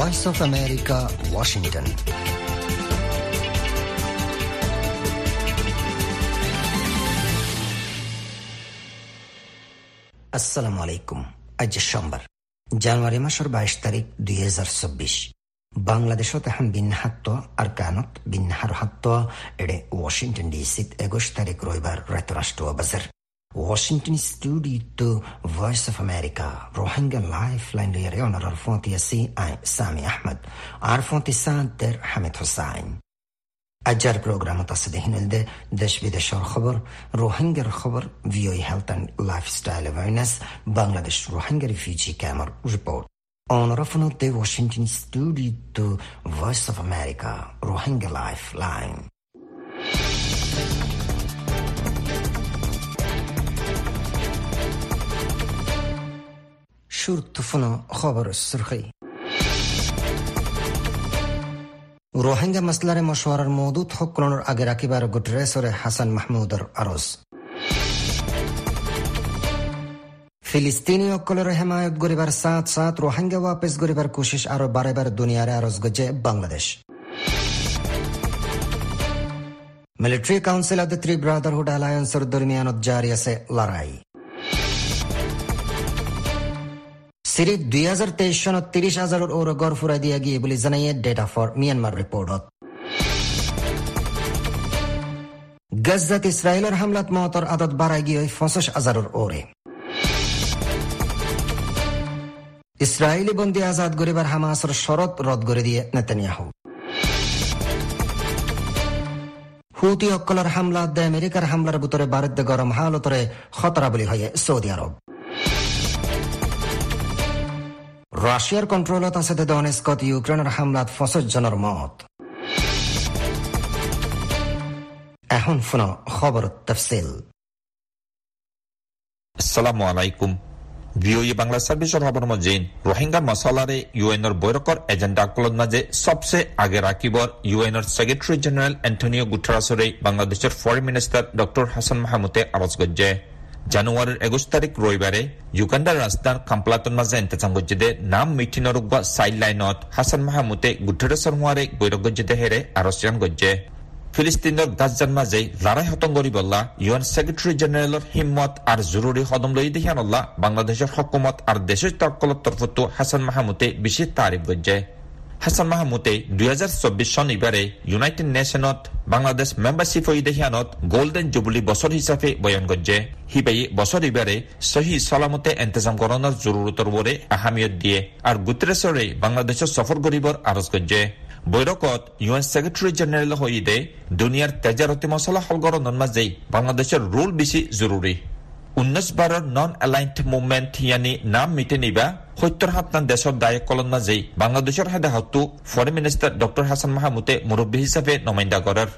Voice of America Washington আসসালামু আলাইকুম আজ সোমবার জানুৱাৰী মাসৰ বাইশ তাৰিখ দুই হাজাৰ চৌব্বিছ বাংলাদেশত এখন বিন্যাহাত্ব আৰু কানত বিন্যাহারহাত্ব এডে ওয়াশিংটন ডিসিত একুশ তারিখ রবিবার রাষ্ট্র বাজার। Washington studio to Voice of America Rohingya Lifeline lere onar arfonti asi ay Sami Ahmed arfonti saanter Hamid Hussain আজার প্রোগ্রামত আছে দেহিনলদে দেশ বিদেশের খবর রোহিঙ্গার খবর ভিওই health and lifestyle awareness Bangladesh Rohingya refugee ক্যাম্পর report On Rafano de Washington studio to Voice of America Rohingya Lifeline. شورتفنا خبر السرخي Rohingya মাসলার মশওয়ারার Moudud হকলনের আগে রাখিবার গুটরেসরে হাসান মাহমুদর আরজ ফিলিস্তিনি অকলের হেমায়ত গরিবার সাত সাত রোহিঙ্গা ওয়াপেস গরিবার কোশিশ আরো বারেবার দুনিয়ারে আরজ গজে Bangladesh military council of the three brotherhood অ্যালায়েন্সের দরমিয়ানত জারি আছে লড়াই সিরিজ দুই চনত গড় ফুৰাই দিয়া গিয়ে বুলি ডেটা ফৰ ম্যানমাৰ ৰিপৰ্টত ইছৰাইলৰ হামলাত মহতৰ আদত বাঢ়াই পঞ্চাছ হাজাৰৰ ইছৰাইলি বন্দী আজাদ গরিবার হামাসের শরত রদ করে দিয়ে নেতানিয়াহু। হুতি অকলের হামলা আমেরিকার হামলার ভিতরে বারুদ্দে গরম হালতরে খতরা বলি হয়ে সৌদি আরব রাশিয়ার কন্ট্রোলত আছে দনেস্কত ইউক্রেনের হামলাত ফসজ জনের মত। এখন শুনো খবর তফসিল আসসালামু আলাইকুম। ভিওই বাংলা সার্ভিসৰ খবৰ মজিন ৰোহিংগাৰ মছলাৰে ইউ এনৰ বৈঠকৰ এজেণ্ডা কলত মাজে সবচে আগে ৰাখিবৰ ইউ এনৰ ছেক্ৰেটাৰী জেনেৰেল এণ্টনিঅ গুটাৰাছৰে বাংলাদেশৰ ফৰেন মিনিষ্টাৰ ডক্টৰ হাছান মাহমুদে আৰজ গজ্জে। জানুৱাৰীৰ একুশ তাৰিখ ৰবিবাৰে যুগাণ্ডাৰ ৰাজধান কাম্পলাটৰ মাজে ইন্তজাম গজ্জেদে নাম মিথিনৰ চাইল্ড লাইনত হাছান মাহমুদে গুটাৰেছৰ হোৱাৰে বৈঠক গজ্জেদে হেৰে আৰচিয়ান গজ্জে ফিলিস্তিনৰ গাজার মাঝে লড়াই হতম করিবল্লা ইউএন সেক্রেটারি জেনারেলর হিম্মত আর জরুরি কদম লই দেখিয়ানল্লা বাংলাদেশের হকুমত আর দেশের তরকলত তরফতো হাসান মাহমুদে বিশেষ তারিফ গজ্জে হাসান মাহমুদে দুই হাজার চব্বিশ সন ইবারে ইউনাইটেড নেশনত বাংলাদেশ মেম্বারশিপ হই দেখিয়ানত গোল্ডেন জুবলি বছর হিসাবে বয়ান গজ্জে। হিবাই বছর ইবারে সহি সলামতে এন্তেজাম করানোর জরুরতর বরে আহামিয়ত দিয়ে আর গুতরেশ্বরে বাংলাদেশের সফর গরিবর আরজ গজ্জে। বৈঠকত ইউ এন সেক্রেটারি জেনারেল হইদে দুনিয়ার তেজারতি মশলা হলগরণের মাঝে বাংলাদেশের রুল বেশি জরুরি। উনিশ বাৰৰ নন এলাইন্ড মুভমেণ্ট ইয়ানি নাম মিটে নিবা সত্তৰ সাতমান দেশৰ দায়ক কলন মাজে বাংলাদেশৰ হেদাহতটো ফৰেন মিনিষ্টাৰ ডক্টৰ হাছান মাহমুদে মুৰব্বী হিচাপে নমাইন্দা কৰাৰ।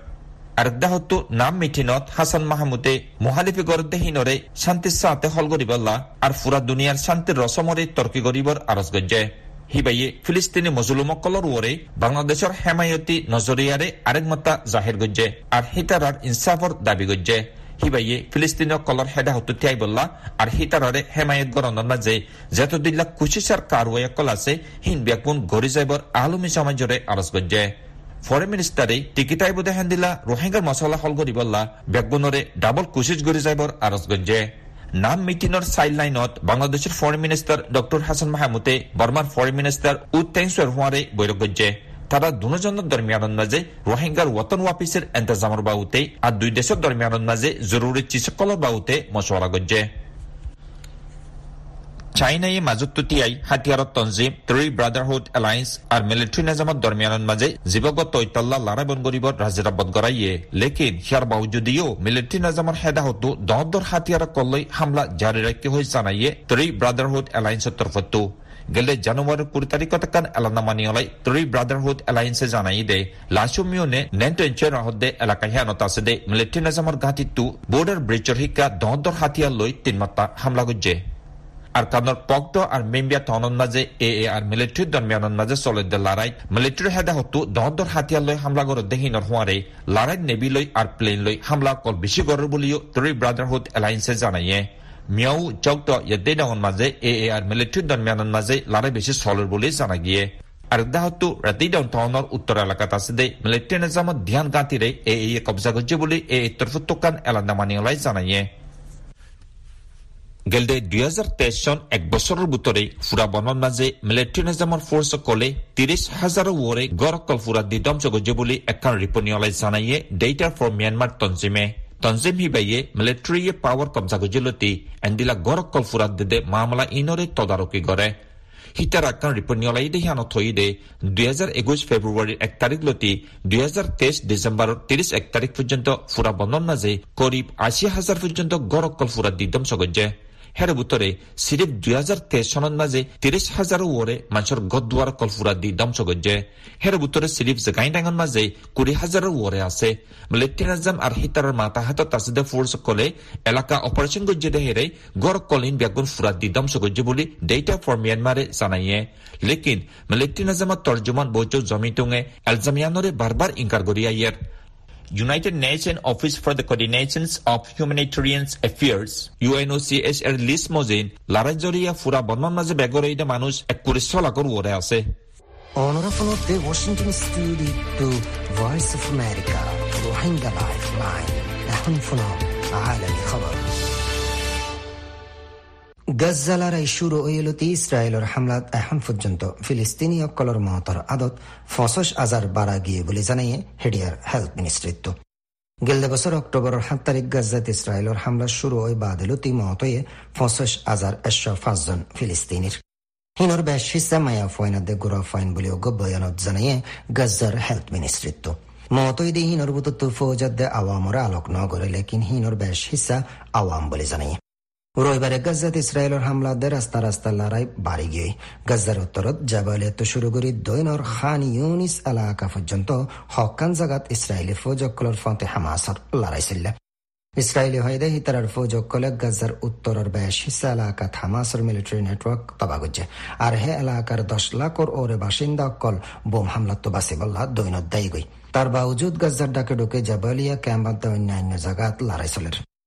আরেকদাহতো নাম মিটিনত হাসান মাহমুদে মহালিফি গরদে হিনরে শান্তি সাথে হল গরিবল্লা আর ফুরা দুনিয়ার শান্তির রসমরে তর্কি গরিবর আরজ গজ্জে। হিবাইয়ে ফিলিস্তিনি মজলুমকলর ওরে বাংলাদেশের হেমায়তি নজরিয়ারে আরেক মতা জাহির গজ্জে আর হিতারার ইনসাফর দাবি গজ্জে। হিবাইয়ে ফিলিস্তিনীয় কলর হেডা হতু তিয়াই বললা আর হিতারারে হেমায়ত মাঝে যেতদিল্লা কুচিসার কারওয়ে কল আছে, হিন ব্যাকুন গরি যাইবর আলমী সমাজরে আরজ গজ্জে। ফরেন মিনিষ্টারে টিকিটাই বোধে হেন্দিলা রোহিঙ্গার মশলা হল গরিবল্লা বেগুনরে ডাবল কুচিস গরি যাইবর আরজ গজ্জে। নাম মিটিনৰ চাইল্ড লাইনত বাংলাদেশের ফরেন মিনিষ্টার ডক্টর হাসান মাহমুদে বর্মার ফরেন মিনিষ্টার উদ তেংসুয়ার হোয়ারে বৈঠক গজ্জে। তারা দুজনের দরমিয়ানের মাঝে রোহিঙ্গার ওয়তন ওয়াপিসের এন্তজামর বাবুতে আর দুই দেশের দরমিয়ানের মাঝে জরুরি চিকিৎসকলর বাবুতে মশলা গজ্জে চাইনাই মাজত তুতিয়াই হাতিয়ারত তঞ্জিম ত্রি ব্রাদারহুড এলায়েন্স আর মিলিটারি নিজামত দরমিয়ানের মাজে জীবগত ঐতল্লা লড়াই বন গরিব রাজিরা বদ গড়াইয়ে লেকিন হিয়ার যদিও মিলিটারি নিজামর হেদাহতো দহদর হাতিয়ারক কল্লৈ হামলা জারি রাখতে হৈ জানাইয়ে ত্রি ব্রাদারহুড এলায়েন্সের তরফতো মানিয়লাই ত্ৰি ব্ৰাদাৰহুড এলায়েন্সে জানাই দে লাচুমিয়নে নেন্টো ইঞ্চৰ হদে এলাকা হিয়ানত আছে দে মিলিটাৰী নিজামৰ ঘাটিটো বৰ্ডাৰ ব্ৰিজৰ শিকা দহদৰ হাতিয়াৰ লৈ তিনমাত্ৰা হামলা গজ্জে আর কারণর পক্ত আর মেম্বিয়া তনন মাঝে এ এ আর মিলিটারির দরমিয়ানন মাঝে চলে দে লড়াই মিলিটারি হেদা হতো দহদর হাতিয়ার লৈ হামলা করে দেহিনর হোয়ারে। লড়াই নেভি লৈ আর প্লেন লৈ হামলা কল বেশি করে বলিও ত্রি ব্রাদারহুড এলায়েন্সে জানাইয়ে। মিয়াও চৌক্ত ইয়াদে ডাঙর মাঝে এ এ আর মিলিটারির দরমিয়ানন মাঝে লড়াই বেশি চলের বলে জানা গিয়ে আৰু দাহতো ৰাতি ডাউন টাউনৰ উত্তৰ এলেকাত আছে দে মিলিটাৰী নিজামত ধ্যান গাঁতিৰে এ এ কব্জা কৰিছে বুলি এই তৰফুটুকান এলান্দা মানি ওলাই জানায়ে গেলদে দুহেজাৰ তেইছ চন এক বছৰৰ বুটৰে ফুৰা বনৰ মাজে মিলিটাৰী নিজামৰ ফৰ্চসকলে ত্ৰিশ হাজাৰ ৱৰে গড়কল ফুৰা দি ধ্বংস কৰিছে বুলি এখন ৰিপৰ্ট নিয়লাই জানায়ে ডেটাৰ ফৰ ম্যানমাৰ তঞ্জিমে তঞ্জিম হিবাইয়ে মিলিটাৰীয়ে পাৱাৰ কব্জা কৰিছে এণ্ডিলা গড়কল ফুৰাত দিদে মামলা ইনৰে তদাৰকী কৰে। সীতাৰ আকান রিপনিয়লাই দে দেহিয়ানত থই দে দুই হাজার একুশ ফেব্রুয়ারির এক তারিখ লতি দুই হাজার তেইশ ডিচেম্বৰৰ তিরিশ এক তাৰিখ পৰ্যন্ত ফুৰা বনৰ মাজে করিব আশি হাজার পর্যন্ত গড়কল ফুৰা দিদম ধ্বংস বুতরে সিরিফ দুই হাজার তেইশ সনত মাঝে তিরিশ হাজার ওরে মানুষের গদুয়ার কলফুরা দি দমস গজ্জে। হের বুতরে সিরিফ জাগাই ডাঙন মাঝে কুড়ি হাজার ওরে আছে। লেফটেন্যান্ট আর হিতারের মাথা হাতত তাসিদে ফোর্স কলে এলাকা অপারেশন গজ্জে দে হেরে গড় কলিন ব্যাগুন ফুরা দি দমস গজ্জে বলি ডেটা ফর মিয়ানমারে জানাইয়ে। লেকিন লেফটেন্যান্ট তর্জমান বৈচ জমিতুঙে এলজামিয়ানরে বারবার ইনকার গরিয়াইয়ের United Nations Office for the Coordination of Humanitarian Affairs, UNOCHR Liz Mosin, Larajoria Fura Bonman of the Washington Studio to Voice of America, Rohingya Lifeline, Ahun Funo, গজ্জালারাই শুরু হইলতি ইসরায়েলের হামলাত এখন পর্যন্ত ফিলিস্তিনি অকলর মহতর আদত ফসস আজার বাড়া গিয়ে বলে জানাইয়ে হেডিয়ার হেলথ মিনিস্ট্রিত্ব। গেলদে বছর অক্টোবরের সাত তারিখ গাজাত ইসরায়েলের হামলা শুরু হয়ে বাদিলতি মহতয়ে ফসস আজার একশো পাঁচজন ফিলিস্তিনির। হিনর বেশ হিসা মায়া ফয়নাদে গুড়া ফাইন বলেও বয়ানত জানাইয়ে গাজার হেলথ মিনিস্ট্রিত্ব। মতই হিনর বুতত্ব ফৌজাদ্দে আওয়ামরে আলোক নগরে লেকিন হিনর বেশ হিসা আওয়াম বলে জানাইয়ে। রবিবারে গাজাত ইসরায়েলের হামলাতে রাস্তা রাস্তা লড়াই বাড়ি গিয়ে। গাজার উত্তরত জাবালিয়াত শুরু করি দৈনর খান ইউনিস এলাকা পর্যন্ত হকান জাগাত ইসরায়েলি ফৌজকলর ফতে হামাসর লড়াই ছিল ইসরায়েলি হয়দে হিতারার ফৌজকলে গাজার উত্তরের বেশ হিসা এলাকাত হামাসর মিলিটারি নেটওয়ার্ক তবা করছে। আর হে এলাকার দশ লাখর ওরে বাসিন্দা অকল বোম হামলা তো বাসিবল্লা দৈনত দায়ী গই। তার বাউজুদ গাজার ডাকে ঢুকে জাবালিয়া ক্যাম্পাত অন্যান্য জাগাত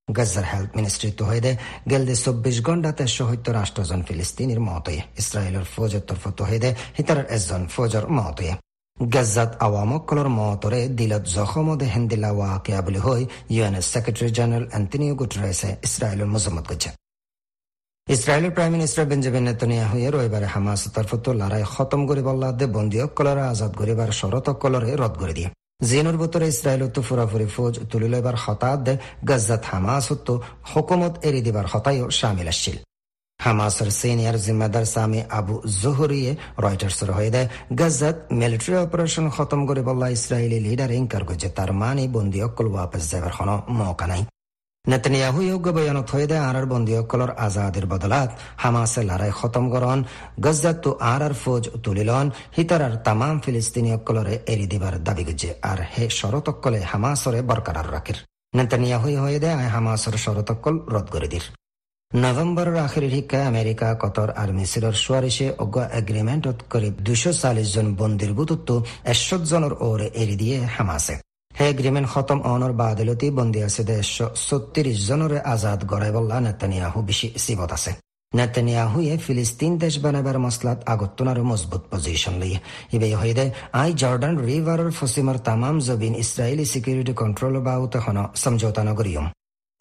গাজার হেলথ মিনিস্ট্রিত হয়ে গেলদে চব্বিশ ঘণ্টাতে সহিত রাষ্ট্রজন ফিলিস্তিনির মতয়ে ইসরায়েলের ফৌজের তরফত হয়ে হিতার এজন ফৌজর মতয়ে গাজাত আওয়ামকলর মতরে দিলত জখমদে হেন্দিলা ওয়াকিয়া বলে হই ইউএনএস সেক্রেটারি জেনারেল অ্যান্টনিও গুটরেসে ইসরায়েলের মজম্মত করছে ইসরায়েলের প্রাইম মিনিস্টার বেঞ্জামিন নেতনিয়া হয়ে রবিবারে হামাস তরফত লড়াই খতম করিবল্লা দে বন্দীসকলরে আজাদ করিবার শরতকলরে রদ করে দিয়ে বতরে ইসরায়েল তো ফুরাফুরি ফৌজ তুলি লইবার হতাত গজ্জাত হামাস তো হুকুমত এরি দিবার হতাইও সামিল আসছিল। হামাসের সিনিয়র জিম্মাদার সামি আবু জোহরিয়ে রয়টার্সের হয়ে দেয় গজ্জাত মিলিটারি অপারেশন খতম করে বললা ইসরায়েলি লিডার ইনকার করছে, তার মানে বন্দী অকল ওয়াপস যাবার কোনো মৌকা নাই। অকলর আজাদের বদলাত হামাসে লড়াই খতম করন গজ্জাত তো আর আর ফৌজ তুলিলন হিতার তামাম ফিলিস্তিনি অকলরে এরি দিবার দাবি গুজে আর হে শরত অকলে হামাসরে বরকরার রাখির নেতনিয়াহু হয়ে আয় হামাসর শরত অকল রদ করে দির আমেরিকা কতর আর মিসিরের সুয়ারিশে অজ্ঞ এগ্রিমেন্ট করিব দুশো চাল্লিশ জন বন্দির বুতুত্ব একশো জনের ওরে এরি দিয়ে হামাসে এগ্রিমেন্ট খতম অনর বাদলতি বন্দী আছে দেড়শো ছত্রিশ জনের আজাদ গড়াই বল্লা নেতানিয়াহু বেশি সিবত আছে। নেতানিয়াহুয়ে ফিলিস্তিন দেশ বানাবার মসলাত আগত্তনার মজবুত পজিশন লইয়ে। ইবে হইদে আই জর্ডান রিভারের ফসিমার তামাম জবিন ইসরায়েলি সিকিউরিটি কন্ট্রোল বাউতে হন সমঝোতা নগরিয়ম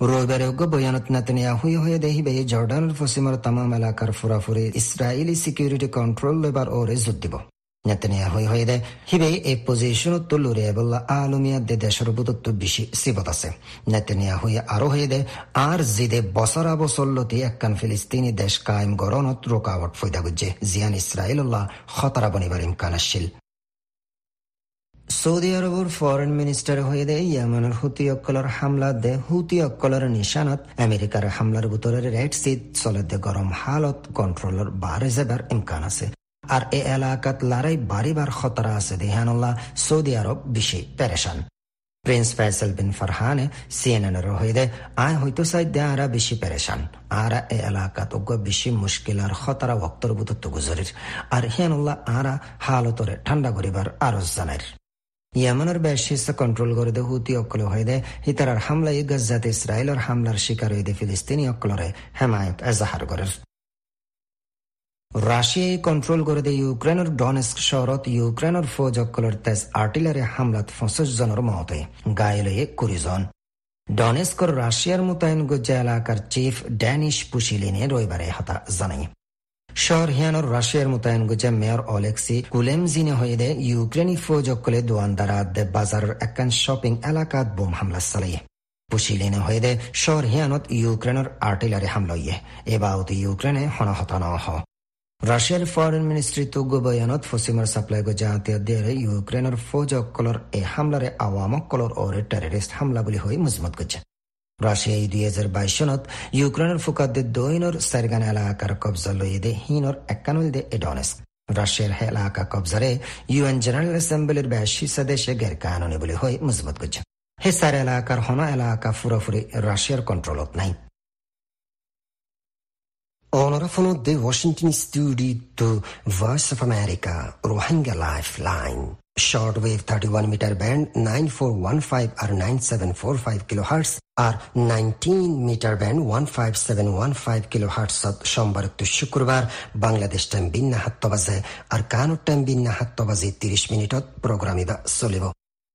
রবিবারে উগ্র বয়ানত নেতানিয়াহুই হয়ে দেহিবে জর্ডানের ফসিমার তামাম এলাকার ফুরাফুরি ইসরায়েলি সিকিউরিটি কন্ট্রোল লেবার ওরে জোর দিব। নেতানিয়াহুই হয়ে দেয়। হিবে এই পজিশনত তুলুরে বললা আলমিয়া দে দেশের বুতত্ব বেশি নেতানিয়াহুই আরও জিদে মিনিস্টার হয়ে দেয়, ইয়ামানের হুতি অক্কলর হামলা দে, হুতি অক্কলর নিশানত। আমেরিকার হামলার বুতরের রেড সিট চলে দে, গরম হালত কন্ট্রোলর বারে যাবার ইমকান আছে। আর এ এলাকাত লড়াই বাড়িবার খতরা আছে, দেহানুল্লাহ। সৌদি আরব বেশি পেরেশান। প্রিন্স ফয়সল বিন ফারহানে সিএনএনের হইদে, আয় হয়তো চাই দে আরা বেশি পেরেশান। আরা এ এলাকাত অজ্ঞ বেশি মুশকিল আর খতরা বক্তর বুতত্ব গুজরির। আর হিয়ানুল্লাহ আরা হালতরে ঠান্ডা করিবার আরজ জানার ইয়ামানের বেশ হিসা কন্ট্রোল করে দে হুতি অকল হয়ে দে হিতারার হামলায় গজ্জাতে ইসরায়েলের হামলার শিকার হয়ে দে ফিলিস্তিনি অকলরে হেমায়ত এজাহার করের। ৰাছিয়াই কণ্ট্ৰল কৰি দিয়ে ইউক্ৰেইনৰ ডনেস্ক চহৰত ইউক্ৰেইনৰ ফৌজসকলৰ তেজ আৰ্টিলাৰী হামলাত পঁচিছজনৰ মতে গায়লৈয়ে কুৰিজন ডনেস্কৰ ৰাছিয়াৰ মোতায়েন গজ্জা এলেকাৰ চিফ ডেনিছ পুচিলিনে ৰবিবাৰে হতা জানায়। শহর হিয়ানোর রাশিয়ার মোতায়েন গুজে মেয়র অলেক্সি কুলেমজিনে হইদে ইউক্রেনি ফৌজকলে দোয়ানদারাত বাজারের একান শপিং এলাকাত বোম হামলা চালাইয়ে পুশিলিনে হইদে শহর হিয়ানত ইউক্রেনের আর্টিলারি হামলইয়ে এবাউত ইউক্রেনে হনাহত রাশিয়ার ফরেন মিনিস্ট্রি তুগো বয়ানত ফসিমার সাপ্লাই গো জাহাতিয়া দেরে ইউক্রেনের ফৌজকলর এ হামলারে আওয়ামকলর ওরে টেররিস্ট হামলা বুলি হই মজমত গজ্জা ৰাছিয়াই দুই হাজাৰ বাইশ চনত ইউক্ৰেইনৰ ফুকাত দৈনৰ চাৰিগান এলেকাৰ কব্জা লৈ দে হিনৰ একানুল দে এডনেস্ক ৰাছিয়াৰ হে এলেকা কব্জাৰে ইউ এন জেনারেল এসেম্বলির বেশি সদস্য গের কানুনি বলে হয়ে মজবুত করছে হে সার এলাকার হন এলাকা পুরোপুরি রাশিয়ার কন্ট্রোলত নাই Från the Washington studio to Voice of America, Rohingya Lifeline. shortwave 31 meter band 9415 or 9745 kilohertz আর 19 মিটার ব্যান্ড 15715 কিলোহার্টজ সোমবার তো শুক্রবার বাংলাদেশ টাইম বিন্না হাত্ত বাজে আর কানুর টাইম বিন্না হাত্ত বাজে 30 মিনিটত প্রোগ্রাম ইবা চলিব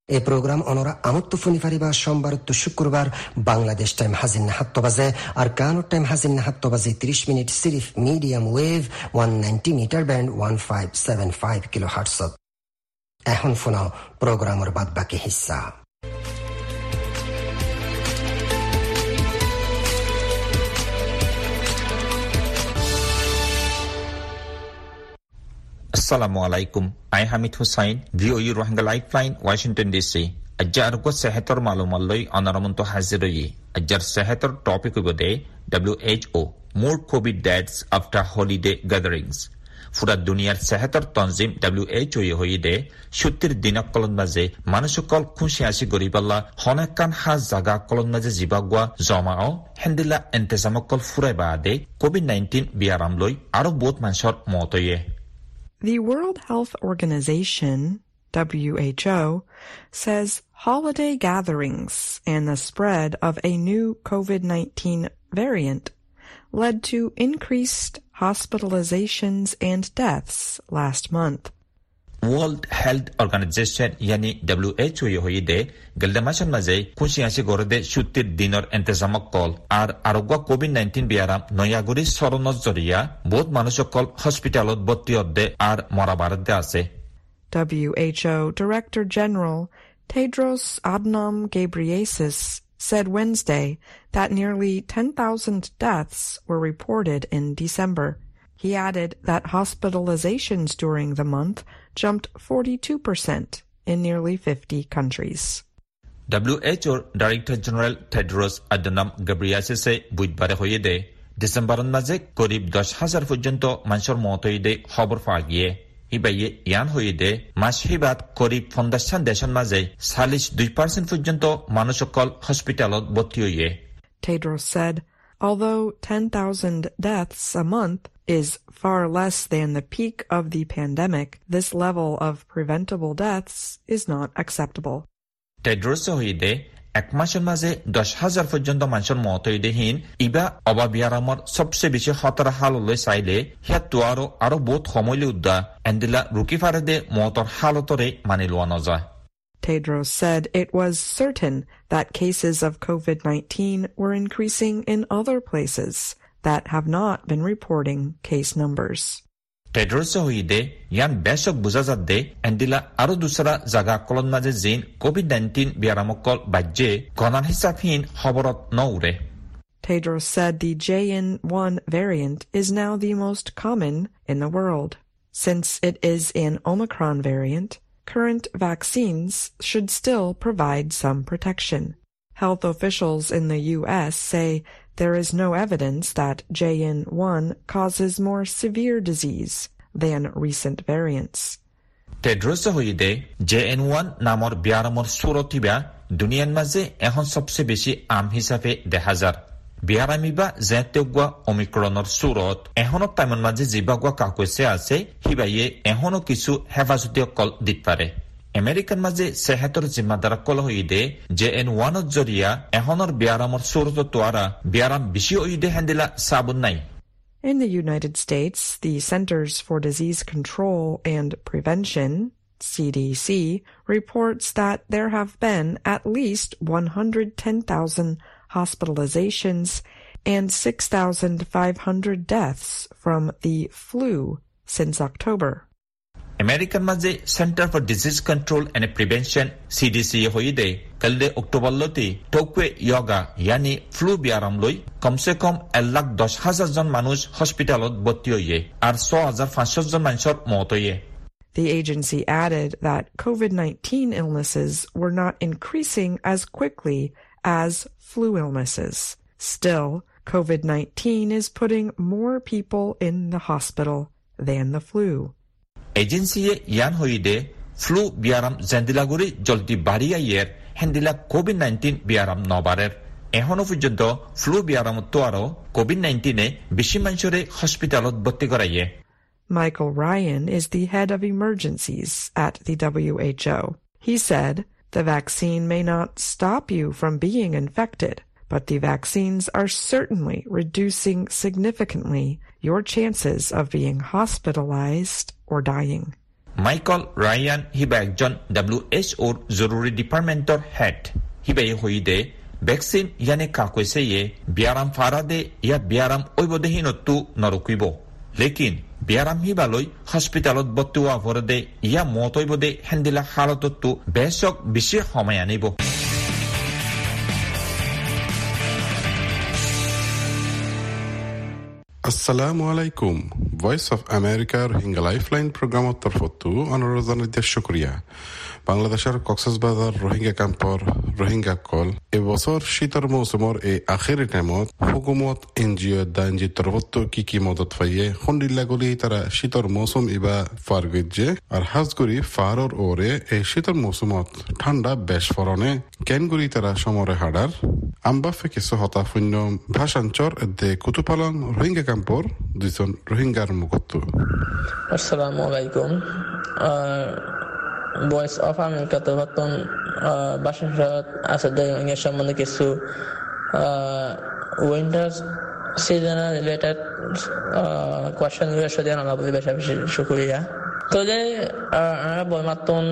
এই প্রোগ্রাম অনরা আমত্ত ফুনি ফারিবা সোমবার তো শুক্রবার বাংলাদেশ টাইম হাজিন হাত্ত বাজে, আর কানো টাইম হাজিন নাহাত্ত বাজে 30 minute সিরিফ medium wave 190 metre band 1575 kilohertz এখন শোনাও প্রোগ্রামের বাদ বাকি হিস্সা Assalamu alaikum. I Hamid Hussain, VOA Rohingya Lifeline, Washington DC. আজ্জার গো সেহেতর মালুমাল্লই অনারমন্ত হাজিরই আজ্জার সেহেতর টপিক দে WHO more COVID deaths after holiday gatherings. ফুৰা দুনিয়াৰ চেহেতৰ তঞ্জিম ডাব্লিউ এইচ অ হৈদে সত্যিৰ দিনক মাজে মানুহসকল খুচি আছি গৰি পাল্লা হনেকান সাজ জাগা কলন জমাও হেন্দিলা এন্তেজামকল ফুৰাই বাদে কভিড নাইণ্টিন বিয়াৰাম লৈ আৰু বহুত মানুহৰ মতয়ে The World Health Organization WHO says holiday gatherings and the spread of a new COVID-19 variant led to increased hospitalizations and deaths last month. World Health Organization yani WHO'de gildamashan kunshi kunshiyanshi gorde shutir dinor entezamak kol ar arogwa COVID-19 biaram noyaguri soronot zoriya bot manushokol hospitalot bottiyodde ar morabarde ase. WHO Director General Tedros Adhanom Ghebreyesus said Wednesday that nearly 10,000 deaths were reported in December. He added that hospitalizations during the month jumped 42% in nearly 50 countries. WHO Director General Tedros Adhanom Ghebreyesus বুধবারে হয়ে দে ডিসেম্বরের মাঝে করিব দশ হাজার পর্যন্ত মানুষের মত হয়ে খবর পাওয়া গিয়ে ইবাইয়ে ইয়ান হইদে মাসহিবাদ করিব ফন্দাস্থান দেশৰ মাজে চাল্লিশ দুই পাৰ্চেণ্ট পৰ্যন্ত মানুহসকল হস্পিটেলত ভৰ্তি হইয়ে Tedros said, although 10,000 deaths a month is far less than the peak of the pandemic, this level of preventable deaths is not acceptable. Tedros হইদে এক মাসের মাঝে দশ হাজার পর্যন্ত মানুষের মত হইদেহীন ইবা অবাবিয়ারামর সবচেয়ে বেশি খতরা হাললৈ চাইলে হিয়া তোয়ারো আরো বহুত সময় উদ্দা এন্দিলা রুকি ফারেদে মতর হালতরে মানি লোৱা নাযায় Tedros said it was certain that cases of COVID-19 were increasing in other places that have not been reporting case numbers. टेड्रोसचे होईदे यान बेशक COVID-19 बियारामकल बाज्ये गनान हिसाबहीन Tedros said the JN1 variant is now the most common in the world. Since it is an Omicron variant, current vaccines should still provide some protection. Health officials in the U.S. say there is no evidence that JN1 causes more severe disease than recent variants. টেড্ৰছে হৈদে J N one নামৰ ব্যায়ামৰ চুৰতিবা দুনিয়াৰ মাজে এখন সবচে বেছি আম হিচাপে দেখা যাৰ বিয়াৰামিবা যে তেগুৱা অমিক্ৰণৰ চুৰত এখনৰ টাইমৰ মাজে যিবাগুৱা কাকৈছে আছে, সিবাইয়ে এখনও কিছু হেফাজতীয় কল দিত পাৰে আমেৰিকান মাজে চেহেতৰ জিম্মাদাৰ কল হৈদে জে এন ওৱানৰ জৰিয়া এখনৰ বিয়াৰামৰ চুৰত তোৱাৰা বিয়াৰাম বেছি হৈদে হেন্দিলা চাবুন নাই In the United States, the Centers for Disease Control and Prevention, CDC, reports that there have been at least 110,000 hospitalizations and 6,500 deaths from the flu since October. American maze Center for Disease Control and Prevention CDC hoide kalde October loti tokwe yoga yani flu biaram loi কমসে কম এক লাখ দশ হাজার জন মানুষ হসপিটালত ভর্তি হইয়ে আর ছ হাজার পাঁচশ জন মানুষের মত হইয়ে The agency added that COVID-19 illnesses were not increasing as quickly as flu illnesses. Still, COVID-19 is putting more people in the hospital than the flu. এজেন্সিয়ে Ian হইদে flu বিয়ারাম জেন্দিলাগুড়ি জলদি বাড়িয়া ইয়ের হেন্দিলা কোভিড নাইন্টিন বিয়ারাম নবারের এখনো পর্যন্ত ফ্লু বিয়ারাম তো আরো Covid নাইন্টিনে বেশি মানুষরে হসপিটালত ভর্তি করাইয়ে Michael Ryan is the head of emergencies at the WHO. He said, the vaccine may not stop you from being infected, but the vaccines are certainly reducing significantly your chances of being hospitalized or dying. Michael Ryan Hibagjon WHO Zoruri Departmentor Head Hibe Hoide Vaccine yane kakweseye biaram farade ya biaram oibodehinotu norukibo. Lekin biaram hibaloi hospitalot botua vorade ya motoibode hendila halotottu besok bisi homayanibo. আসসালামু আলাইকুম voice of America Rohingya lifeline বাংলাদেশের Cox's Bazar Rohingya ক্যাম্পর Rohingya কল। এবছর শীতর মৌসুমর এই আখেরি টাইমত হুকুমত এন জি এনজিও দানজি তরফত কি কি মদত পাইয়ে হন্ডিল্লা গলি তারা শীতর মৌসুম ইবা ফার গজ্জে আর হাজগুড়ি ফারর ওরে এই শীতর মৌসুমত ঠান্ডা বেশ ফরনে কেনগুড়ি তারা সমরে হাডার আম্বা ফেকিস হতা শূন্য ভাষাঞ্চর দে কুতুপালং রোহিঙ্গা ক্যাম্পর দুজন রোহিঙ্গার মুখত্ব আসসালামু আলাইকুম। ভয়েস অফ আমেরিকাতে বর্তমান বাসন রোহিঙ্গার সম্বন্ধে কিছু উইন্টার সিজনাল রিলেটেড কোয়েশ্চেন সাথে আলাপ বেশি বেশি শুক্রিয়া। তো যে বইমাত্তন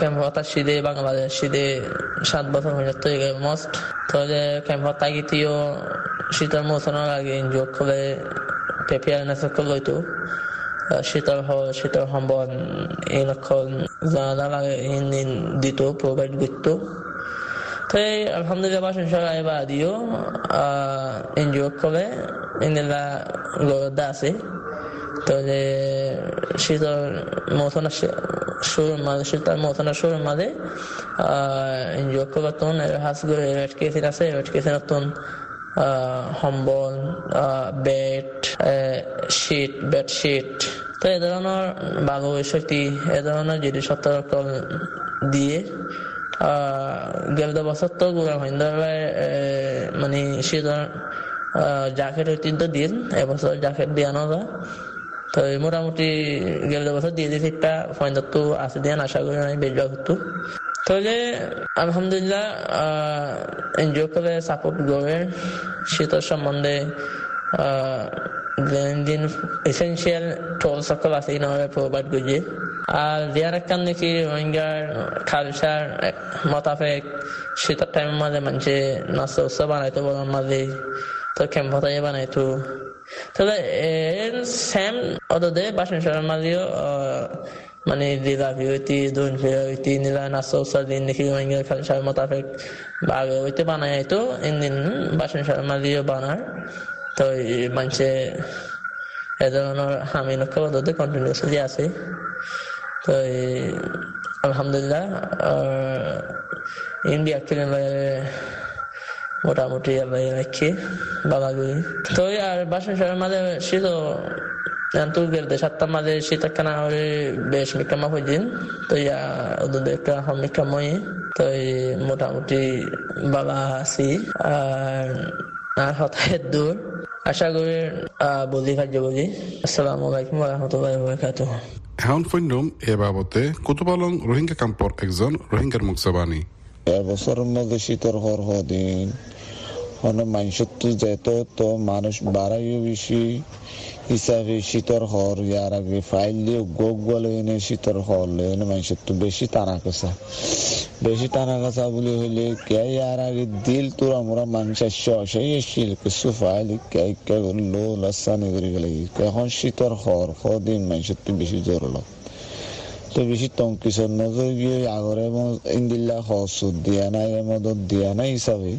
ক্যাম্পতা সিদে বাংলাদেশ সিদে সাত বছর হয়ে যাচ্ছে মস্ট তো যে ক্যাম্পত তাগিতিও শীতল মৌসুমের আগে এনজিও খুলে প্রিপেয়ারনেস লইতো শীতল শীতল সম্বন এই লক্ষণ দিত প্রোভাইড করতো। তো আলহামদুলিল্লাহ বাসন সবাই বা দিও এনজিও গরদা আছে। তো যে শীতল মৌসুম শুরুর মাঝে, শীতল মৌসুম শুরুর মাঝে এনজিও খুলে তখন হাস করে রেড কেসিন আছে রেড কেসিন তখন সম্বল বেড শীত বেডশিট তো এ ধরনের বালু শক্তি এ ধরনের জিনিস দিয়ে গেল বছর তো গুড়া মানে শীতের জ্যাকেট ঐতিহ্য দিন এবছর জ্যাকেট দিয়ানো যায়। তো মোটামুটি গেল বছর দিয়ে দিয়েছি, একটা পয়েন্ট তো আছে দিয়ে, আশা করি আমি হতো তাহলে, আলহামদুলিল্লাহ এনজিও করে সাপোর্ট করে শীতের সম্বন্ধে দিন এসেন্সিয়াল টোল সকল আছে ইনভাবে প্রোভাইড করছে। আর দিয়ার একখান দেখি, রোহিঙ্গার কালচার মোতাবেক শীতের টাইমের মাঝে মানুষে নাস্তা উৎসব বানাইতো বলার মাঝে তো ক্যাম্পতাই বানাইতো। তাহলে সেম অদে বাসন সরের মাঝেও মানে দিলা ভিউতি দুন ভিউতি নিলা নাস্তা উৎসব দিন দেখি রোহিঙ্গার কালচার মোতাবেক বাগে হইতে বানাই তো ইনদিন বাসন সরের মাঝেও বানার তো মানুষে এ ধরনের হামি লক্ষ্য পদ্ধতি কন্টিনিউসলি আছে। তো আলহামদুলিল্লাহ ইন্ডিয়া কিনে মোটামুটি রাখি বালাগুড়ি তো আর বাসন শহরের মাঝে শীত মোটামুটি বাবা আছি আর আর দূর। আশা করি বলি কার্য বলি। আসসালামু আলাইকুম রহমতুল্লাহ বরকাত এখন ফৈন্যম এ বাবতে কুতুপালং রোহিঙ্গা কাম্পর একজন রোহিঙ্গার মুখসাবানি এবছরের মাঝে শীতর হর দিন। মানুষের তো যেত তো মানুষ বাড়াইও বেশি হিসাবে শীতর হর ইয়ার আগে ফাইল দিয়ে গোগ বলে এনে শীতর হর এনে মানুষের বেশি টানা কাছা বেশি টানা কাছা বলে হইলে কে ইয়ার আগে দিল তোর আমরা মানুষ সেই এসছিল কিছু ফাইল কে কে লো লাসানি করে গেলে এখন শীতর হর দিন মানুষের তো বেশি জোর তো বেশি তংকিসর নজর গিয়ে আগরে ইন্দিল্লা হসুদ দিয়া নাই মদত দিয়া নাই হিসাবে।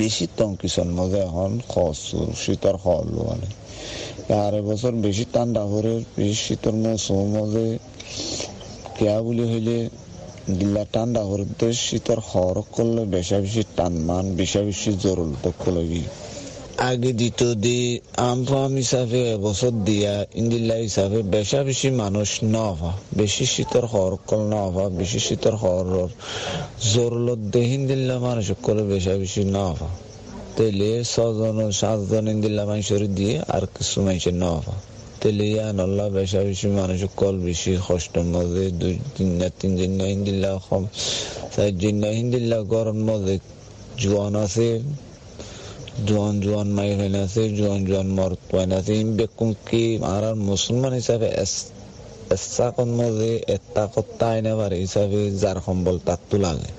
বেশি তংকিসর মজা, এখন হসুর শীতর হল মানে আর বছর বেশি ঠান্ডা করে বেশি শীতর মৌসুম মজে কেয়া বলি হইলে দিল্লা ঠান্ডা হরতে শীতর হর করলে বেশা বেশি টান, মান বেশা বেশি জরুল লাগি আগে দিত দি আমফাম হিসাবে এবছর দিয়া ইন্দিল্লা হিসাবে বেশা বেশি মানুষ নভা বেশি শীতর হর কল নভা বেশি শীতর হর জরুলত দে হিন্দিল্লা মানুষ করে বেশা বেশি নভা তেলে ছজন, সাতজন ইন্দিল্লা মানুষের দিয়ে আর কিছু মানুষের নভা তেলে ইয়ানল্লা বেশা বেশি মানুষ কল বেশি কষ্ট মধ্যে দুই তিন না তিন দিন না হিন্দিল্লা কম চার দিন না হিন্দিল্লা গরম মধ্যে জোয়ান আছে। জোয়ান মাই আছে জোয়ান জোয়ান মর পাইন আছে ইন বেকুম কি আর মুসলমান হিসাবে এসাকন মধ্যে এটা কত্তা আইনে পারে হিসাবে যার সম্বল তার লাগে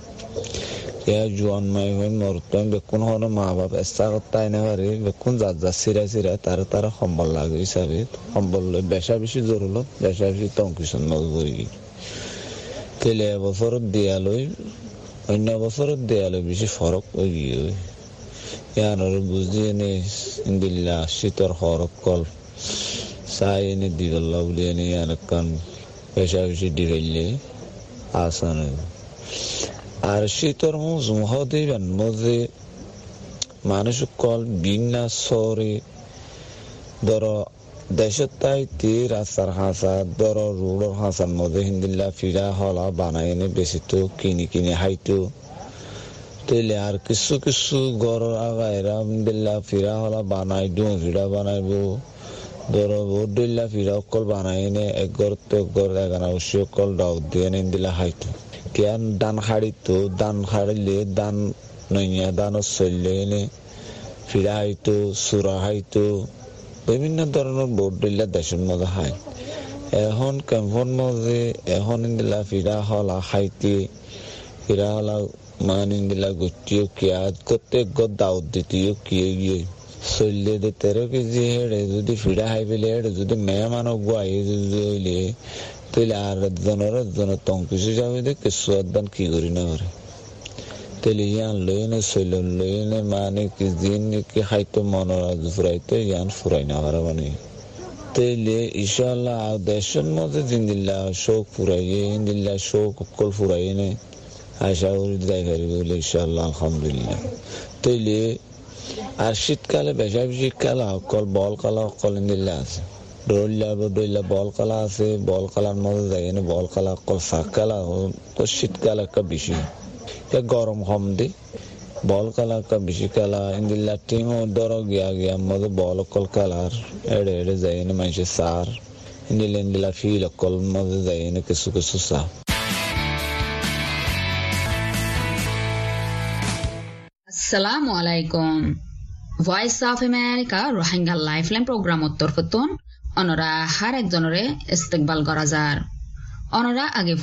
ইয়া জোয়ান মাই হয়ে মরতাম বেকুন হন মা বাপ এসা কত্তা আইনে পারে বেকুন যার যার সিরা সিরা তার তার সম্বল লাগে হিসাবে সম্বল বেশা বেশি জরুল বেশা বেশি তংকিশন নজরি তেলে এবছৰত দিয়ালৈ অন্য বছৰত দিয়ালৈ বেছি ফৰক হৈ গিয়ে ইয়ানোর বুঝি এনে ইন্দিল্লা শীতর হরক কল। চাই এনে দিগল্লা বলি এনে ইয়ান কান পেশা বেশি দিগাইলে আসান আর শীতর মৌসুম হতেইবেন মধ্যে মানুষ কল বিনা সরে। ধর, দেশের তাইতে রাস্তার হাসা, ধর, রোডর হাসার মধ্যে হিন্দিল্লা ফিরা হলা বানাই এনে বেশি তো কিনি কিনে হাইতো। তেলে আর কিছু কিছু গড় আগাইরা দিল্লা ফিরা বানাই দিও ফিরা বানাইবো ধরো দিল্লা ফিরা অকল বানাই নে, এক ঘর তো এক ঘর এগানা উসি অকল ডাক দিয়ে নে দিলা হাইতো। কেন দান হাড়িতো দান হাড়িলে দান নইয়া, দান চললে এনে ফিরা হাইতো সুরা হাইতো বিভিন্ন ধরনের বোর্ড দিল্লা দেশের মধ্যে হাই এখন ক্যাম্পর মধ্যে এখন দিলা ফিরা হলা হাইতে, ফিরা হলা গুটিও কিয়াদ করতে গদ দাউদ দিতিও কিয়ে গিয়ে চললে দে তেরো কেজি হেড়ে যদি ফিডা হাই পেলে হেড়ে যদি মেয়ে মানব গুয়াই যদি হইলে তাহলে আর জনের জনের তং কিছু যাবে দে কিছু একদান কি করি না করে। তাহলে ইয়ান লই নে চল লই নে মানে কি দিন কি খাইতো মনের আজ ফুরাইতো ইয়ান ফুরাই না পারে মানে। তাইলে ইনশাল্লাহ দেশের মধ্যে দিন দিল্লা শোক ফুরাই দিল্লা শোক কল ফুরাই নে আশা করি যাই পারিব বলে ইনশাল্লাহ আলহামদুলিল্লাহ। তৈলে আর শীতকালে বেশা শীতকালে, অকল বল কালা, অকল দিল্লা আছে। ডইলা ডইলা বল কালা আছে, বল কালার মধ্যে যাই না বল কালা, অকল ফাঁক কালা তো শীতকাল একটা বেশি। গরম কম দি, বল কালা একটা বেশি কালা ইন্দিল্লা টিম ধরো গিয়া গিয়া মধ্যে বল অকল কালার, এড়ে এড়ে যাই না মানুষের সার। ইন্দিল্লা ইন্দিল্লা ফিল অকল মধ্যে যাই না কিছু কিছু সার। আসসালামু আলাইকুম voice of America Rohingya lifeline programme তরফতন অনরা হার একজনরে ইস্তেকবাল করা যার। অনরা আগে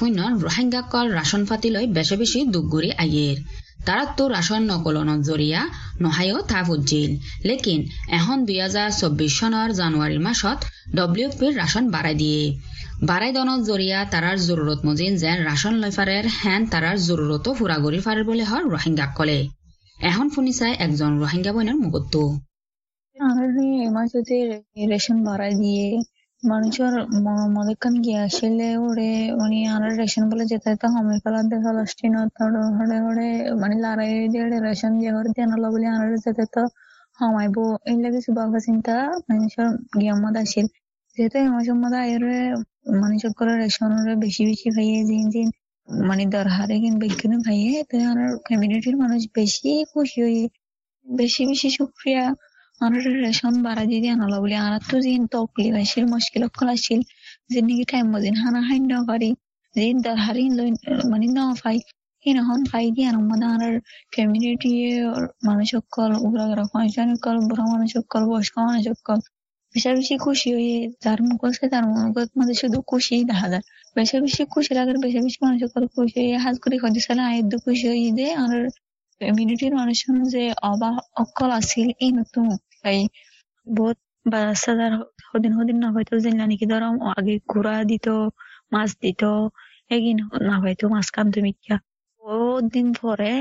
রোহিঙ্গা কল রাশন ফাতি বেশি বেশি দুগুরি আইয়ের। তারা তো রাশন নকলনৰ জৰিয়া নহায়ো তা বুজিল লেকিন এখন দুই হাজাৰ চৌবিশ চনৰ জানুৱাৰীৰ মাসত ডব্লিউ পিৰ ৰাচন বাড়াই দিয়ে। বাড়াই জৰিয়া তাৰাৰ জৰুৰত মজিন যেন ৰাচন লৈ হেন তারার জরুরতো ফুরা গড়ি ফারের বলে কলে। এখন শুনিছাই একজন রোহিঙ্গা বইনের মুগত্তু মাঝে রেশন বাড়াই দিয়ে মানুষের মদেখান গিয়ে আসলে, ওরে মানে আর রেশন বলে যেতে তো হমের কালার দে ফলস্টিন হড়ে হড়ে মানে লড়াই দিয়ে রেশন যে হরে দেন বলে আর যেতে তো হমাইবো এই লাগে সুবাবা চিন্তা, মানুষের গিয়ার মধ্যে আসিল। যেহেতু মাসের মধ্যে আয়ের, মানুষের করে রেশন বেশি বেশি খাইয়ে জিন জিন মানে দরহারে কিংবা এখানে ভাইয়ে তো আর কমিউনিটির মানুষ বেশি খুশি হয়ে বেশি বেশি শুক্রিয়া আর রেশন বাড়া দিয়ে আনালা বলে। আর তো জিন তকলিফ আসিল মুশকিল কল আসিল যে নাকি টাইম মজিন হানা হাইন না পারি। জিন দরহারি মানে না পাই হন খাই দিয়ে আমাদের কমিউনিটি মানুষ সকল উগ্র ফাংশন সকল বুড়া মানুষ সকল বয়স্ক মানুষ সকল বেশি বেশি খুশি হয়ে, যার মুখ আছে তার মুখত মধ্যে শুধু খুশি দেখা যায়। বেশি খুশি লাগে বেশি বেশি মানুষ সকল খুশি হাজ করে হতে সালে আয়দ্দ খুশি হয়ে দে আর কমিউনিটির মানুষ যে অবা অকল আছিল, এই নতুন এই বহুত বাচ্চাদার হদিন হদিন না হয়তো জানলা নাকি, ধরো আগে দিত, মাছ দিত এগিন না হয়তো মাছ কামতে মিথ্যা। ও দিন পরে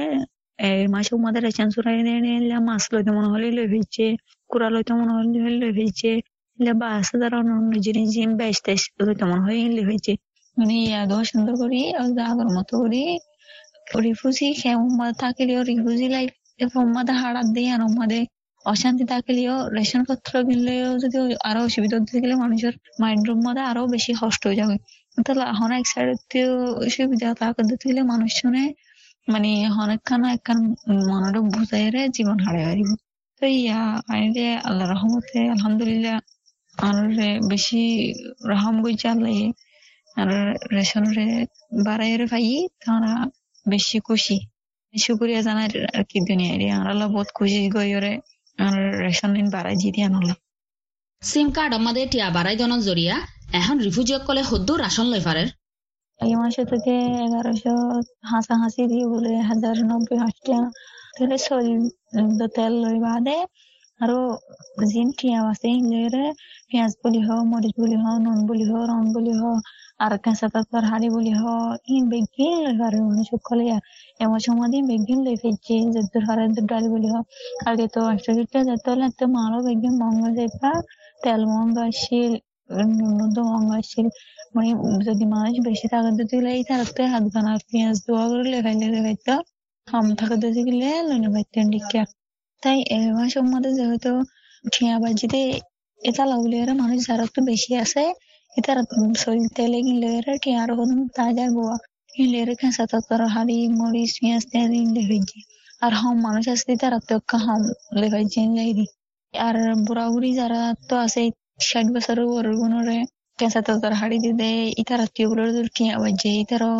এই মাসে আমাদের রেশন সুরাই নিয়ে মাছ লইতে মনে হলে লই হয়েছে কুড়া লইতে মনে হলে লই হয়েছে বাচ্চাদার অন্য অন্য জিনিস বেশ তেস লইতে মনে হয় লই হয়েছে মানে ইয়াদও সুন্দর করি আগর মতো করি। রিফিউজি খেয়ে থাকলেও রিফিউজি লাইফ উম্মাদে হারাত দিয়ে আর উম্মাদে অশান্তি থাকলেও, রেশন পত্র কিনলেও যদি আরও অসুবিধা হতে গেলে মানুষের মাইন্ডের মধ্যে আরও বেশি কষ্ট হয়ে যাবে। তাহলে এখন এক সাইডেও সুবিধা থাকতে গেলে মানুষ শুনে মানে অনেকখানা একখান মনের বুঝাইরে জীবন হারাই হারিব। তো ইয়া আইনে আল্লাহ রহমতে, আলহামদুলিল্লাহ আর বেশি রহম গইছে আল্লাহ। রেশনরে বাড়াইরে পাই তারা বেশি খুশি। শুক্রিয়া জানার আর কি দুনিয়ারে আমরা বহুত খুশি গইরে আর রেশন দিন বাড়াই জিদি আনলা সিম কার্ড আমাদের টিয়া বাড়াই জরিয়া এখন কলে হদ্দু রাশন লই পারে এই মাসে থেকে এগারোশো হাসা হাসি দিয়ে বলে হাজার নব্বই তাহলে তেল লই বাদে। আৰু জিন টিয়া আছে পিঁয়াজ বুলি হওক মৰিচ বুলি হওক নুন বুলি হওক ৰং বুলি হওক বলি হ, ইন বেগিন লইবার মানুষ কলে এমন সময় বেগিন লই ফেলছে যদ্দুর হারের ডালি বলি হ। আগে তো একশো লিটার যেতে হলে তো মারও বেগিন মঙ্গল যাইবা তেল তো মহঙ্গা আসছিল মানে যদি মানুষ বেশি টাকা দিতে গেলে এই তারাতে হাত গানা পেঁয়াজ দোয়া করে লেখাইলে লেখাইতো কম টাকা দিতে গেলে লইনে পাইতেন ডিকা তাই এবার সম্বন্ধে যেহেতু ঠিয়া বাজিতে এটা লাগলে মানুষ যারা একটু বেশি আছে। ಇತರ ತೆಲೆ ಗಿಲ್ಲೆರೆ ಟಿಯಾರ hodum tajar boa hilere kan sata tar hali mori sias teri leveji আর হম মানুষ আছে তারা তো কাহাম লেখাইছে লাইদি আর বুড়া বুড়ি যারা তো আছে ষাট বছর ওর গুণরে কেঁচা তো তার হাড়ি দিতে ইতার আত্মীয় গুলোর দূর কিয়া বাজে ইতারও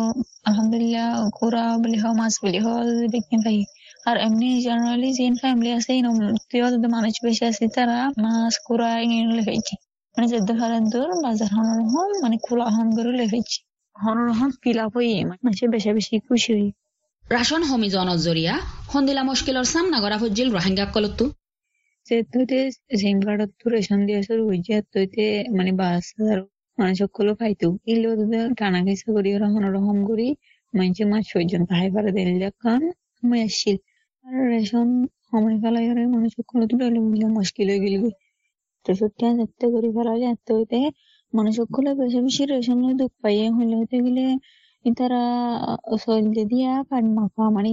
আলহামদুলিল্লাহ কুড়া বলি হোক মাছ বলি হোক বিকিন খাই আর এমনি জেনারেলি যেন ফ্যামিলি আছে মানুষ বেশি আছে তারা মাছ কুড়া এগুলো লেখাইছে মানে পারেন তোর বাজার হনর হন মানে খোলা হন করে লেগেছি হনর হন ফিল আপ হয়ে মানে বেশি বেশি খুশি হই। রাশন হমি জনত জরিয়া হন্দিলা মুশকিলর সামনা করা হজ্জিল রোহিঙ্গা কলত্তু যেতে জিমগাড়ত তো রেশন দিয়ে আসর হইছে তইতে মানে বাস মানে সকলো পাইতো ইলো টানা গেছে করি ওরা হনরহম করি মানুষে মাছ ছয়জন তাহাই পারে দিল কান সময় আসছিল আর রেশন সময় ফেলাই মানুষ সকলো তো মুশকিল হয়ে গেল তেষট্টি যেতে করে ফেলা যেতে হইতে মানে সকলে বেশি বেশি রেশন দুঃখ পাইয়ে হইলে হইতে গেলে তারা চলতে দিয়া পাট মাখা মানে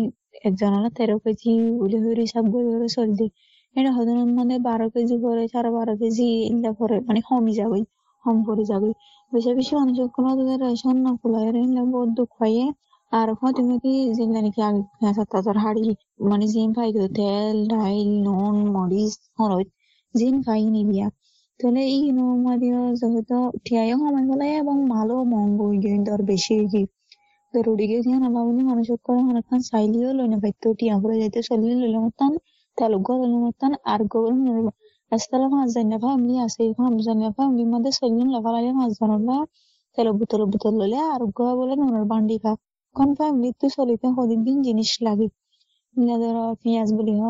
একজনের তেরো কেজি উলি হয়ে হিসাব করে করে চলতে এটা হয়তো মানে বারো কেজি করে সাড়ে বারো কেজি ইন্দা করে মানে কমি যাবে, কম করে যাবে। বেশি বেশি মানুষ কোনো তাদের রেশন না খোলায় ইন্দা বহুত দুঃখ পাইয়ে। আর তুমি কি যেগুলা নাকি আগে তাদের হাড়ি মানে জিম পাইতো তেল, ডাইল, নুন, মরিচ, হলুদ। বিয়া। তাহলে এই নমাদিও যেহেতু ঠিয়াইও সময় পেলাই এবং মালও মহঙ্গ হয়ে গিয়ে আর বেশি গিয়ে তো রুডিকে দিয়ে নালাবনি মানুষের করে অনেকক্ষণ চাইলেও লইনে পাইতো টিয়া করে যাইতে চললে লইলে মতান তেলুগ লইলে মতান আর গোবর নড়ব মাছ জানিয়া ফ্যামিলি আছে মাছ জানিয়া ফ্যামিলির মধ্যে চললেন লেফালাইলে মাছ জানাবা তেল বোতল বোতল লইলে আর গো বলে নুনের বান্ডি খা কোন ফ্যামিলি তো চলিতে সদিন জিনিস লাগে। ধরো পেঁয়াজ বলি হ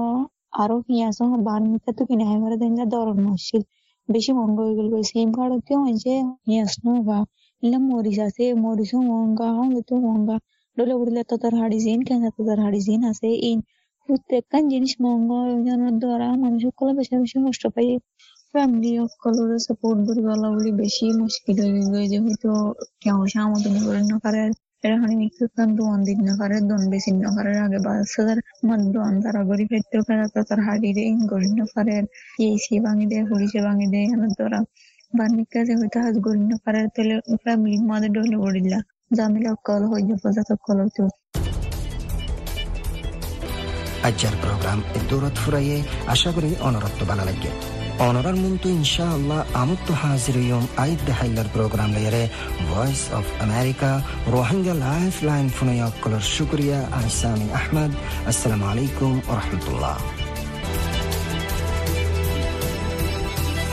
আরও পেঁয়াজ বার মিটা তো কিনে হাইমারে দেন যা দরন মাসিল। বেশি মহঙ্গা হয়ে গেল সিম কার্ড কেউ হয়েছে পেঁয়াজ নগা ইলা মরিচ আছে, মরিচও মহঙ্গা হলুদও মহঙ্গা ডলে উঠলে তো তার হাড়ি জিন, কেন তো তার হাড়ি জিন আছে? ইন প্রত্যেকখান জিনিস মহঙ্গা জানার দ্বারা মানুষ সকলে বেশি বেশি কষ্ট পাই ফ্যামিলি সকলের সাপোর্ট করি বলা বলি বেশি মুশকিল হয়ে গেল যেহেতু কেউ সামতনি করে না পারে এখানে মিক্সুকান দুয়ান দিন নকারে দন বেশি নকারের আগে বাসাদার মন দুয়ান তারা গরি ফেরতেও কারা তো তার হাড়ি রে গরি নকারের এই ভাঙি দে হরিসে ভাঙি দে এখানে তোরা বার্মিকা যে হয়তো হাজ গরি নকারের তেলে ফ্যামিলি মাদের ডলে গড়িলা জামিলা কল হইজ পর্যন্ত কল হইতো আজ্জার প্রোগ্রাম দৌলত ফুরাইয়ে আশা করি অনরত্ব ভালো লাগে onorar muntu inshallah amuttu haziriyum aid dahaylar programlayare voice of america rohingya lifeline funayoqqilar shukriya aysami ahmad assalomu alaykum va rahmatulloh